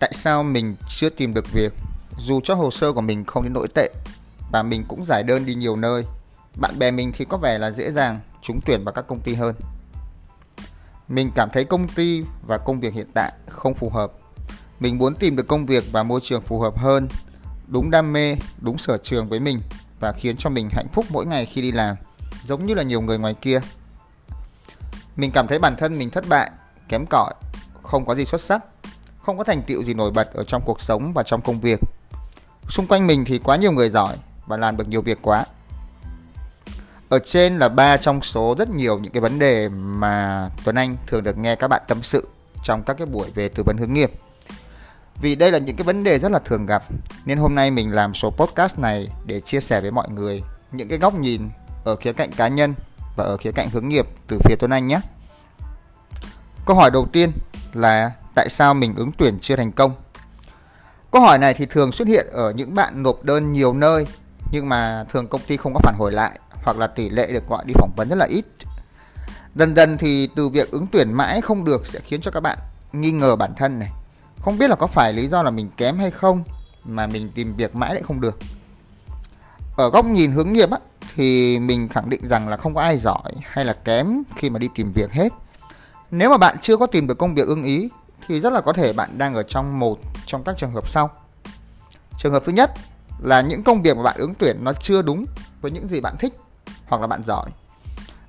tại sao mình chưa tìm được việc dù cho hồ sơ của mình không đến nỗi tệ và mình cũng giải đơn đi nhiều nơi. Bạn bè mình thì có vẻ là dễ dàng trúng tuyển vào các công ty hơn. Mình cảm thấy công ty và công việc hiện tại không phù hợp. Mình muốn tìm được công việc và môi trường phù hợp hơn, đúng đam mê, đúng sở trường với mình và khiến cho mình hạnh phúc mỗi ngày khi đi làm, giống như là nhiều người ngoài kia. Mình cảm thấy bản thân mình thất bại, kém cỏi, không có gì xuất sắc, không có thành tựu gì nổi bật ở trong cuộc sống và trong công việc. Xung quanh mình thì quá nhiều người giỏi và làm được nhiều việc quá. Ở trên là ba trong số rất nhiều những cái vấn đề mà Tuấn Anh thường được nghe các bạn tâm sự trong các cái buổi về tư vấn hướng nghiệp. Vì đây là những cái vấn đề rất là thường gặp, nên hôm nay mình làm số podcast này để chia sẻ với mọi người những cái góc nhìn ở khía cạnh cá nhân và ở khía cạnh hướng nghiệp từ phía Tuấn Anh nhé. Câu hỏi đầu tiên là tại sao mình ứng tuyển chưa thành công? Câu hỏi này thì thường xuất hiện ở những bạn nộp đơn nhiều nơi nhưng mà thường công ty không có phản hồi lại hoặc là tỷ lệ được gọi đi phỏng vấn rất là ít. Dần dần thì từ việc ứng tuyển mãi không được sẽ khiến cho các bạn nghi ngờ bản thân này. Không biết là có phải lý do là mình kém hay không mà mình tìm việc mãi lại không được. Ở góc nhìn hướng nghiệp á, thì mình khẳng định rằng là không có ai giỏi hay là kém khi mà đi tìm việc hết. Nếu mà bạn chưa có tìm được công việc ưng ý thì rất là có thể bạn đang ở trong một trong các trường hợp sau. Trường hợp thứ nhất là những công việc mà bạn ứng tuyển nó chưa đúng với những gì bạn thích hoặc là bạn giỏi.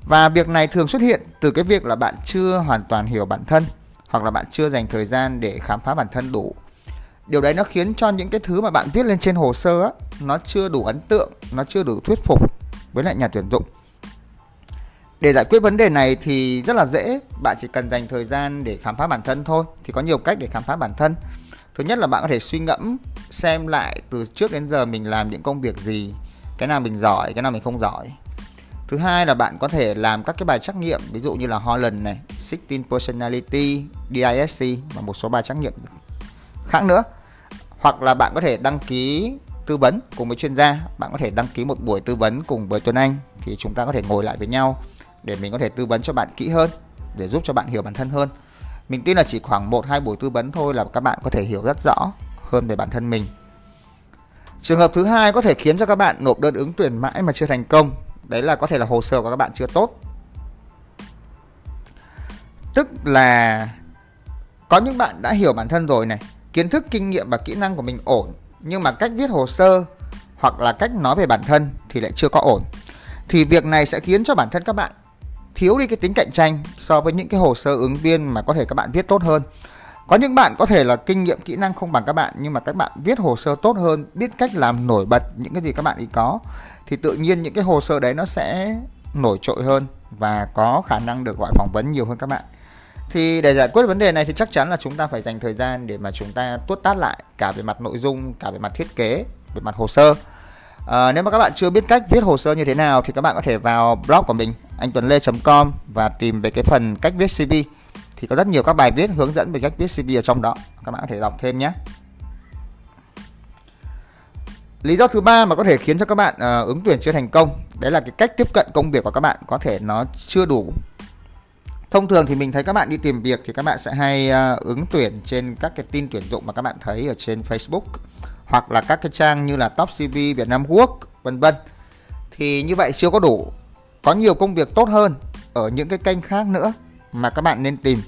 Và việc này thường xuất hiện từ cái việc là bạn chưa hoàn toàn hiểu bản thân hoặc là bạn chưa dành thời gian để khám phá bản thân đủ. Điều đấy nó khiến cho những cái thứ mà bạn viết lên trên hồ sơ á, nó chưa đủ ấn tượng, nó chưa đủ thuyết phục với lại nhà tuyển dụng. Để giải quyết vấn đề này thì rất là dễ, bạn chỉ cần dành thời gian để khám phá bản thân thôi. Thì có nhiều cách để khám phá bản thân. Thứ nhất là bạn có thể suy ngẫm xem lại từ trước đến giờ mình làm những công việc gì, cái nào mình giỏi, cái nào mình không giỏi. Thứ hai là bạn có thể làm các cái bài trắc nghiệm ví dụ như là Holland này, 16 Personality, DISC và một số bài trắc nghiệm khác nữa. Hoặc là bạn có thể đăng ký tư vấn cùng với chuyên gia, bạn có thể đăng ký một buổi tư vấn cùng với Tuấn Anh thì chúng ta có thể ngồi lại với nhau để mình có thể tư vấn cho bạn kỹ hơn để giúp cho bạn hiểu bản thân hơn. Mình tin là chỉ khoảng 1 2 buổi tư vấn thôi là các bạn có thể hiểu rất rõ hơn về bản thân mình. Trường hợp thứ hai có thể khiến cho các bạn nộp đơn ứng tuyển mãi mà chưa thành công, đấy là có thể là hồ sơ của các bạn chưa tốt. Tức là có những bạn đã hiểu bản thân rồi này, kiến thức, kinh nghiệm và kỹ năng của mình ổn, nhưng mà cách viết hồ sơ hoặc là cách nói về bản thân thì lại chưa có ổn. Thì việc này sẽ khiến cho bản thân các bạn thiếu đi cái tính cạnh tranh so với những cái hồ sơ ứng viên mà có thể các bạn viết tốt hơn. Có những bạn có thể là kinh nghiệm kỹ năng không bằng các bạn nhưng mà các bạn viết hồ sơ tốt hơn, biết cách làm nổi bật những cái gì các bạn ý có thì tự nhiên những cái hồ sơ đấy nó sẽ nổi trội hơn và có khả năng được gọi phỏng vấn nhiều hơn các bạn. Thì để giải quyết vấn đề này thì chắc chắn là chúng ta phải dành thời gian để mà chúng ta tuốt tát lại cả về mặt nội dung, cả về mặt thiết kế, về mặt hồ sơ. À, nếu mà các bạn chưa biết cách viết hồ sơ như thế nào thì các bạn có thể vào blog của mình anh tuấn lê.com và tìm về cái phần cách viết CV thì có rất nhiều các bài viết hướng dẫn về cách viết CV ở trong đó. Các bạn có thể đọc thêm nhé. Lý do thứ ba mà có thể khiến cho các bạn uh, ứng tuyển chưa thành công đấy là cái cách tiếp cận công việc của các bạn có thể nó chưa đủ. Thông thường thì mình thấy các bạn đi tìm việc thì các bạn sẽ hay uh, ứng tuyển trên các cái tin tuyển dụng mà các bạn thấy ở trên Facebook hoặc là các cái trang như là Top CV Việt Nam Work vân vân. Thì như vậy chưa có đủ có nhiều công việc tốt hơn ở những cái kênh khác nữa mà các bạn nên tìm.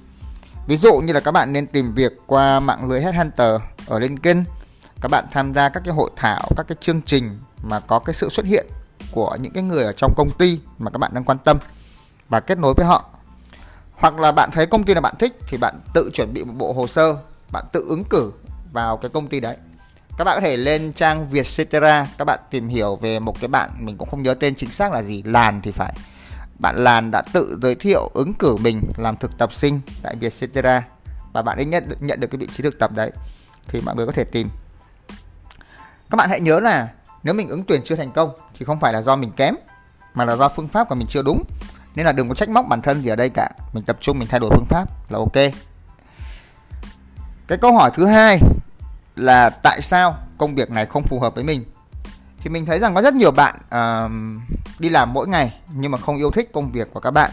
Ví dụ như là các bạn nên tìm việc qua mạng lưới Headhunter ở LinkedIn. Các bạn tham gia các cái hội thảo, các cái chương trình mà có cái sự xuất hiện của những cái người ở trong công ty mà các bạn đang quan tâm và kết nối với họ. Hoặc là bạn thấy công ty là bạn thích thì bạn tự chuẩn bị một bộ hồ sơ, bạn tự ứng cử vào cái công ty đấy các bạn có thể lên trang Vietcetera, các bạn tìm hiểu về một cái bạn, mình cũng không nhớ tên chính xác là gì Làn thì phải. Bạn Làn đã tự giới thiệu ứng cử mình làm thực tập sinh tại Vietcetera và bạn ấy nhận nhận được cái vị trí thực tập đấy, thì mọi người có thể tìm. Các bạn hãy nhớ là nếu mình ứng tuyển chưa thành công thì không phải là do mình kém, mà là do phương pháp của mình chưa đúng. Nên là đừng có trách móc bản thân gì ở đây cả. Mình tập trung, mình thay đổi phương pháp là ok. Cái câu hỏi thứ hai là tại sao công việc này không phù hợp với mình? Thì mình thấy rằng có rất nhiều bạn uh, đi làm mỗi ngày nhưng mà không yêu thích công việc của các bạn.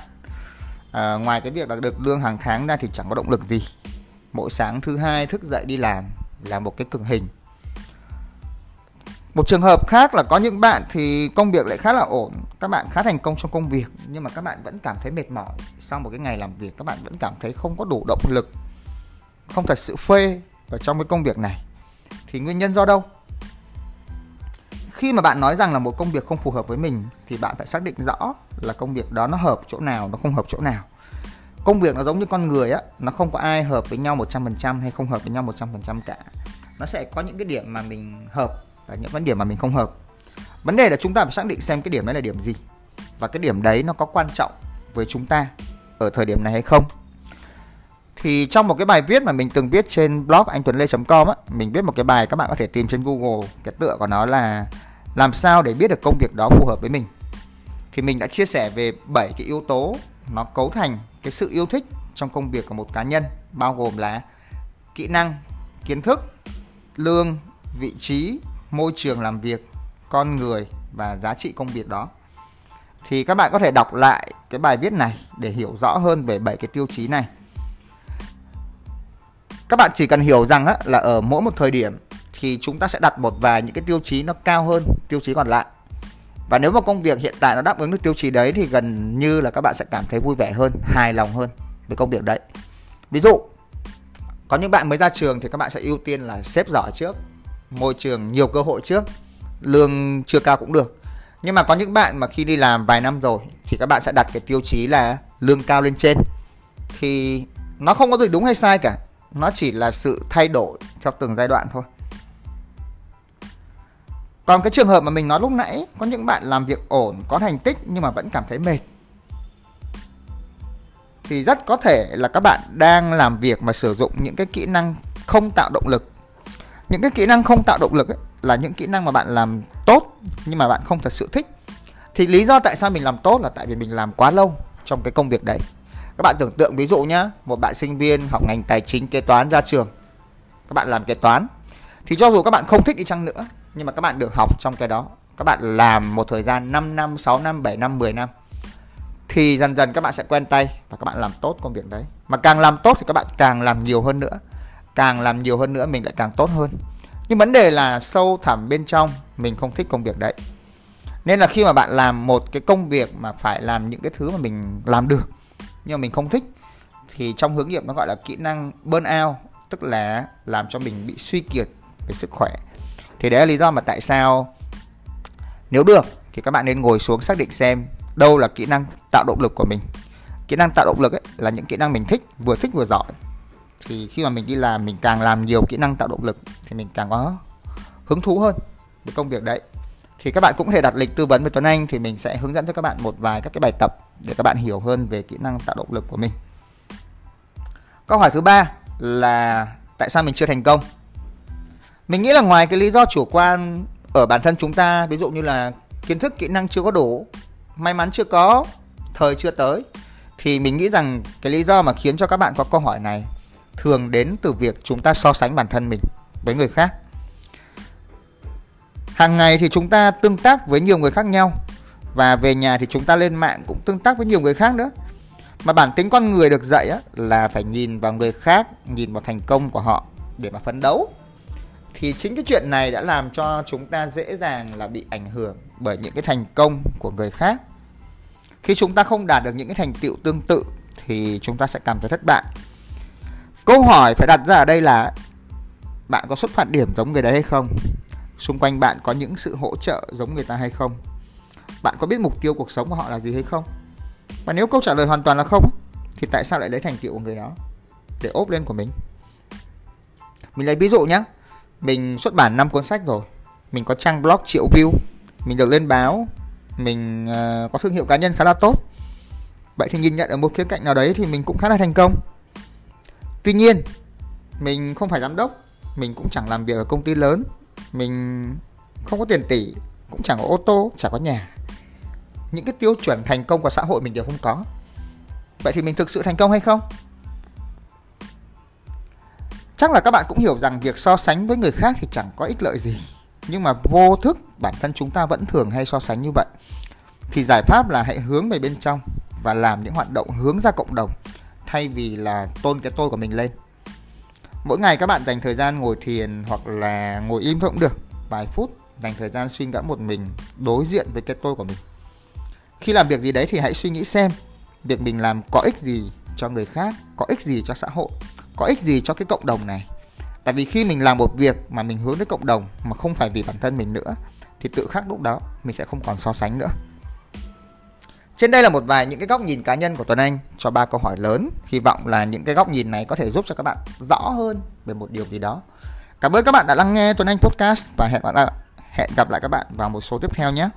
Uh, ngoài cái việc là được lương hàng tháng ra thì chẳng có động lực gì. Mỗi sáng thứ hai thức dậy đi làm là một cái cực hình. Một trường hợp khác là có những bạn thì công việc lại khá là ổn các bạn khá thành công trong công việc nhưng mà các bạn vẫn cảm thấy mệt mỏi. Sau một cái ngày làm việc các bạn vẫn cảm thấy không có đủ động lực không thật sự phê vào trong cái công việc này thì nguyên nhân do đâu? Khi mà bạn nói rằng là một công việc không phù hợp với mình, thì bạn phải xác định rõ là công việc đó nó hợp chỗ nào, nó không hợp chỗ nào. Công việc nó giống như con người á, nó không có ai hợp với nhau 100% hay không hợp với nhau 100% cả. Nó sẽ có những cái điểm mà mình hợp và những vấn điểm mà mình không hợp. Vấn đề là chúng ta phải xác định xem cái điểm đấy là điểm gì và cái điểm đấy nó có quan trọng với chúng ta ở thời điểm này hay không thì trong một cái bài viết mà mình từng viết trên blog anh tuấn lê.com á, mình viết một cái bài các bạn có thể tìm trên google, cái tựa của nó là làm sao để biết được công việc đó phù hợp với mình. Thì mình đã chia sẻ về 7 cái yếu tố nó cấu thành cái sự yêu thích trong công việc của một cá nhân, bao gồm là kỹ năng, kiến thức, lương, vị trí, môi trường làm việc, con người và giá trị công việc đó. Thì các bạn có thể đọc lại cái bài viết này để hiểu rõ hơn về bảy cái tiêu chí này các bạn chỉ cần hiểu rằng á, là ở mỗi một thời điểm thì chúng ta sẽ đặt một vài những cái tiêu chí nó cao hơn tiêu chí còn lại. Và nếu mà công việc hiện tại nó đáp ứng được tiêu chí đấy thì gần như là các bạn sẽ cảm thấy vui vẻ hơn hài lòng hơn với công việc đấy. Ví dụ có những bạn mới ra trường thì các bạn sẽ ưu tiên là xếp giỏi trước môi trường nhiều cơ hội trước lương chưa cao cũng được. Nhưng mà có những bạn mà khi đi làm vài năm rồi thì các bạn sẽ đặt cái tiêu chí là lương cao lên trên. Thì nó không có gì đúng hay sai cả nó chỉ là sự thay đổi trong từng giai đoạn thôi. Còn cái trường hợp mà mình nói lúc nãy có những bạn làm việc ổn có thành tích nhưng mà vẫn cảm thấy mệt. Thì rất có thể là các bạn đang làm việc mà sử dụng những cái kỹ năng không tạo động lực. Những cái kỹ năng không tạo động lực ấy, là những kỹ năng mà bạn làm tốt nhưng mà bạn không thật sự thích. Thì lý do tại sao mình làm tốt là tại vì mình làm quá lâu trong cái công việc đấy các bạn tưởng tượng ví dụ nhá, một bạn sinh viên học ngành tài chính kế toán ra trường. Các bạn làm kế toán. Thì cho dù các bạn không thích đi chăng nữa, nhưng mà các bạn được học trong cái đó. Các bạn làm một thời gian 5 năm 6 năm 7 năm 10 năm. Thì dần dần các bạn sẽ quen tay và các bạn làm tốt công việc đấy. Mà càng làm tốt thì các bạn càng làm nhiều hơn nữa. Càng làm nhiều hơn nữa mình lại càng tốt hơn. Nhưng vấn đề là sâu thẳm bên trong mình không thích công việc đấy. Nên là khi mà bạn làm một cái công việc mà phải làm những cái thứ mà mình làm được nhưng mà mình không thích. Thì trong hướng nghiệp nó gọi là kỹ năng burn out tức là làm cho mình bị suy kiệt về sức khỏe. Thì đấy là lý do mà tại sao nếu được thì các bạn nên ngồi xuống xác định xem đâu là kỹ năng tạo động lực của mình. Kỹ năng tạo động lực ấy là những kỹ năng mình thích, vừa thích vừa giỏi. Thì khi mà mình đi làm, mình càng làm nhiều kỹ năng tạo động lực thì mình càng có hứng thú hơn với công việc đấy thì các bạn cũng có thể đặt lịch tư vấn với Tuấn Anh thì mình sẽ hướng dẫn cho các bạn một vài các cái bài tập để các bạn hiểu hơn về kỹ năng tạo động lực của mình. Câu hỏi thứ ba là tại sao mình chưa thành công? Mình nghĩ là ngoài cái lý do chủ quan ở bản thân chúng ta, ví dụ như là kiến thức kỹ năng chưa có đủ, may mắn chưa có, thời chưa tới thì mình nghĩ rằng cái lý do mà khiến cho các bạn có câu hỏi này thường đến từ việc chúng ta so sánh bản thân mình với người khác hàng ngày thì chúng ta tương tác với nhiều người khác nhau. Và về nhà thì chúng ta lên mạng cũng tương tác với nhiều người khác nữa. Mà bản tính con người được dạy á, là phải nhìn vào người khác nhìn vào thành công của họ để mà phấn đấu. Thì chính cái chuyện này đã làm cho chúng ta dễ dàng là bị ảnh hưởng bởi những cái thành công của người khác. Khi chúng ta không đạt được những cái thành tựu tương tự thì chúng ta sẽ cảm thấy thất bại. Câu hỏi phải đặt ra ở đây là bạn có xuất phát điểm giống người đấy hay không? Xung quanh bạn có những sự hỗ trợ giống người ta hay không? Bạn có biết mục tiêu cuộc sống của họ là gì hay không? Và nếu câu trả lời hoàn toàn là không thì tại sao lại lấy thành tựu của người đó để ốp lên của mình? Mình lấy ví dụ nhé mình xuất bản 5 cuốn sách rồi. Mình có trang blog triệu view. Mình được lên báo. Mình uh, có thương hiệu cá nhân khá là tốt. Vậy thì nhìn nhận ở một khía cạnh nào đấy thì mình cũng khá là thành công. Tuy nhiên mình không phải giám đốc. Mình cũng chẳng làm việc ở công ty lớn mình không có tiền tỷ, cũng chẳng có ô tô chẳng có nhà. Những cái tiêu chuẩn thành công của xã hội mình đều không có. Vậy thì mình thực sự thành công hay không? Chắc là các bạn cũng hiểu rằng việc so sánh với người khác thì chẳng có ích lợi gì. Nhưng mà vô thức bản thân chúng ta vẫn thường hay so sánh như vậy. Thì giải pháp là hãy hướng về bên trong và làm những hoạt động hướng ra cộng đồng, thay vì là tôn cái tôi của mình lên mỗi ngày các bạn dành thời gian ngồi thiền hoặc là ngồi im thôi cũng được. Vài phút dành thời gian suy ngẫm một mình, đối diện với cái tôi của mình. Khi làm việc gì đấy thì hãy suy nghĩ xem, việc mình làm có ích gì cho người khác, có ích gì cho xã hội, có ích gì cho cái cộng đồng này. Tại vì khi mình làm một việc mà mình hướng đến cộng đồng mà không phải vì bản thân mình nữa, thì tự khắc lúc đó mình sẽ không còn so sánh nữa trên đây là một vài những cái góc nhìn cá nhân của Tuấn Anh cho ba câu hỏi lớn. Hy vọng là những cái góc nhìn này có thể giúp cho các bạn rõ hơn về một điều gì đó. Cảm ơn các bạn đã lắng nghe Tuấn Anh Podcast và hẹn gặp lại các bạn vào một số tiếp theo nhé.